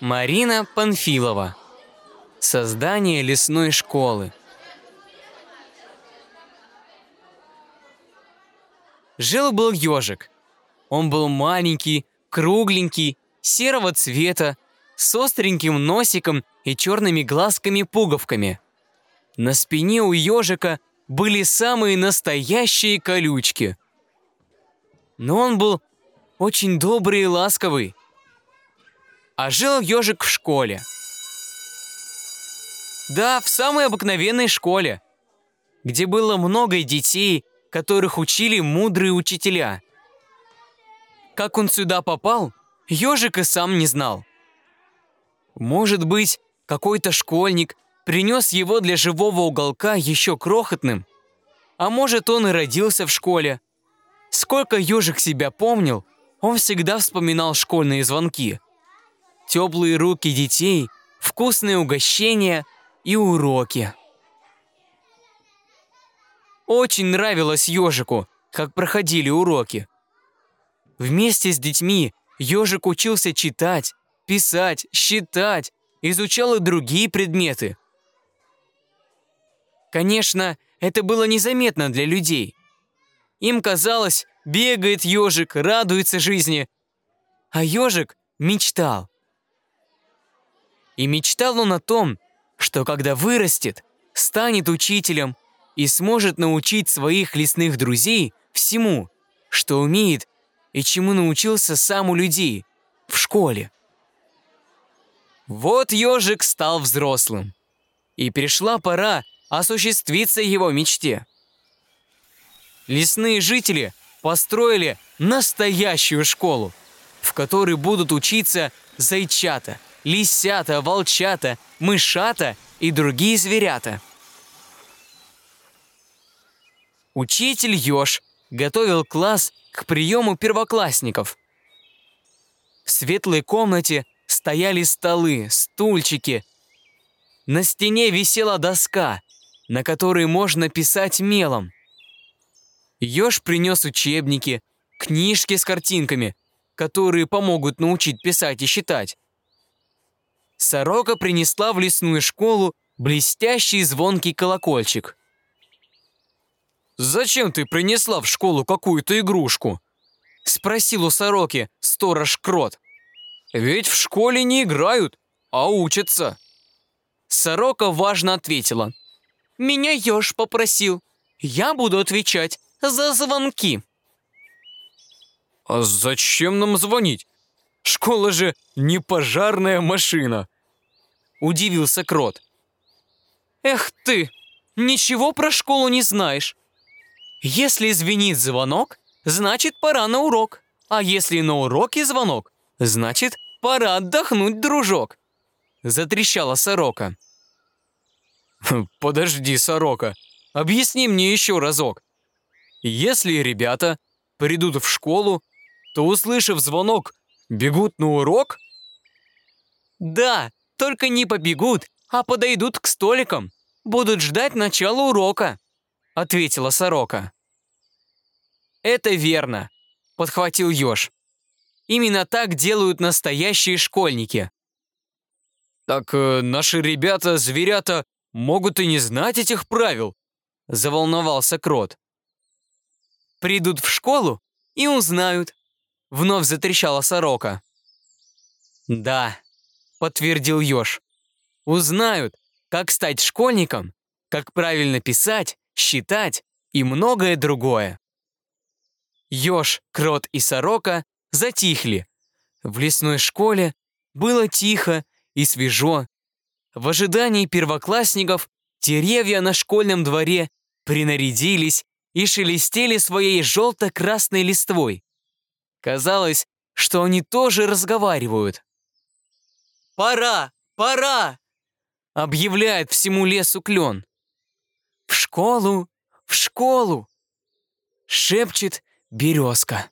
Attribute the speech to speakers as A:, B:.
A: Марина Панфилова. Создание лесной школы. Жил-был ежик. Он был маленький, кругленький, серого цвета, с остреньким носиком и черными глазками-пуговками. На спине у ежика были самые настоящие колючки. Но он был очень добрый и ласковый. А жил ежик в школе. Да, в самой обыкновенной школе, где было много детей, которых учили мудрые учителя. Как он сюда попал, ежик и сам не знал. Может быть, какой-то школьник принес его для живого уголка еще крохотным. А может, он и родился в школе. Сколько ежик себя помнил, он всегда вспоминал школьные звонки. Теплые руки детей, вкусные угощения и уроки. Очень нравилось ежику, как проходили уроки. Вместе с детьми ежик учился читать, писать, считать, изучал и другие предметы. Конечно, это было незаметно для людей. Им казалось, бегает ежик, радуется жизни. А ежик мечтал. И мечтал он о том, что когда вырастет, станет учителем и сможет научить своих лесных друзей всему, что умеет и чему научился сам у людей в школе. Вот ежик стал взрослым. И пришла пора осуществиться его мечте. Лесные жители построили настоящую школу, в которой будут учиться зайчата, лисята, волчата, мышата и другие зверята. Учитель Ёж готовил класс к приему первоклассников. В светлой комнате стояли столы, стульчики. На стене висела доска, на которой можно писать мелом. Ёж принес учебники, книжки с картинками, которые помогут научить писать и считать. Сорока принесла в лесную школу блестящий звонкий колокольчик. «Зачем ты принесла в школу какую-то игрушку?» — спросил у сороки сторож Крот. Ведь в школе не играют, а учатся. Сорока важно ответила. Меня еж попросил. Я буду отвечать за звонки. А зачем нам звонить? Школа же не пожарная машина. Удивился Крот. Эх ты, ничего про школу не знаешь. Если звенит звонок, значит пора на урок. А если на уроке звонок, Значит, пора отдохнуть, дружок!» Затрещала сорока. «Подожди, сорока, объясни мне еще разок. Если ребята придут в школу, то, услышав звонок, бегут на урок?» «Да, только не побегут, а подойдут к столикам. Будут ждать начала урока», — ответила сорока. «Это верно», — подхватил еж. Именно так делают настоящие школьники. Так э, наши ребята, зверята, могут и не знать этих правил, заволновался Крот. Придут в школу и узнают, вновь затрещала сорока. Да, подтвердил Ёж. Узнают, как стать школьником, как правильно писать, считать и многое другое. Ёж, Крот и Сорока затихли. В лесной школе было тихо и свежо. В ожидании первоклассников деревья на школьном дворе принарядились и шелестели своей желто-красной листвой. Казалось, что они тоже разговаривают. «Пора! Пора!» — объявляет всему лесу клен. «В школу! В школу!» — шепчет березка.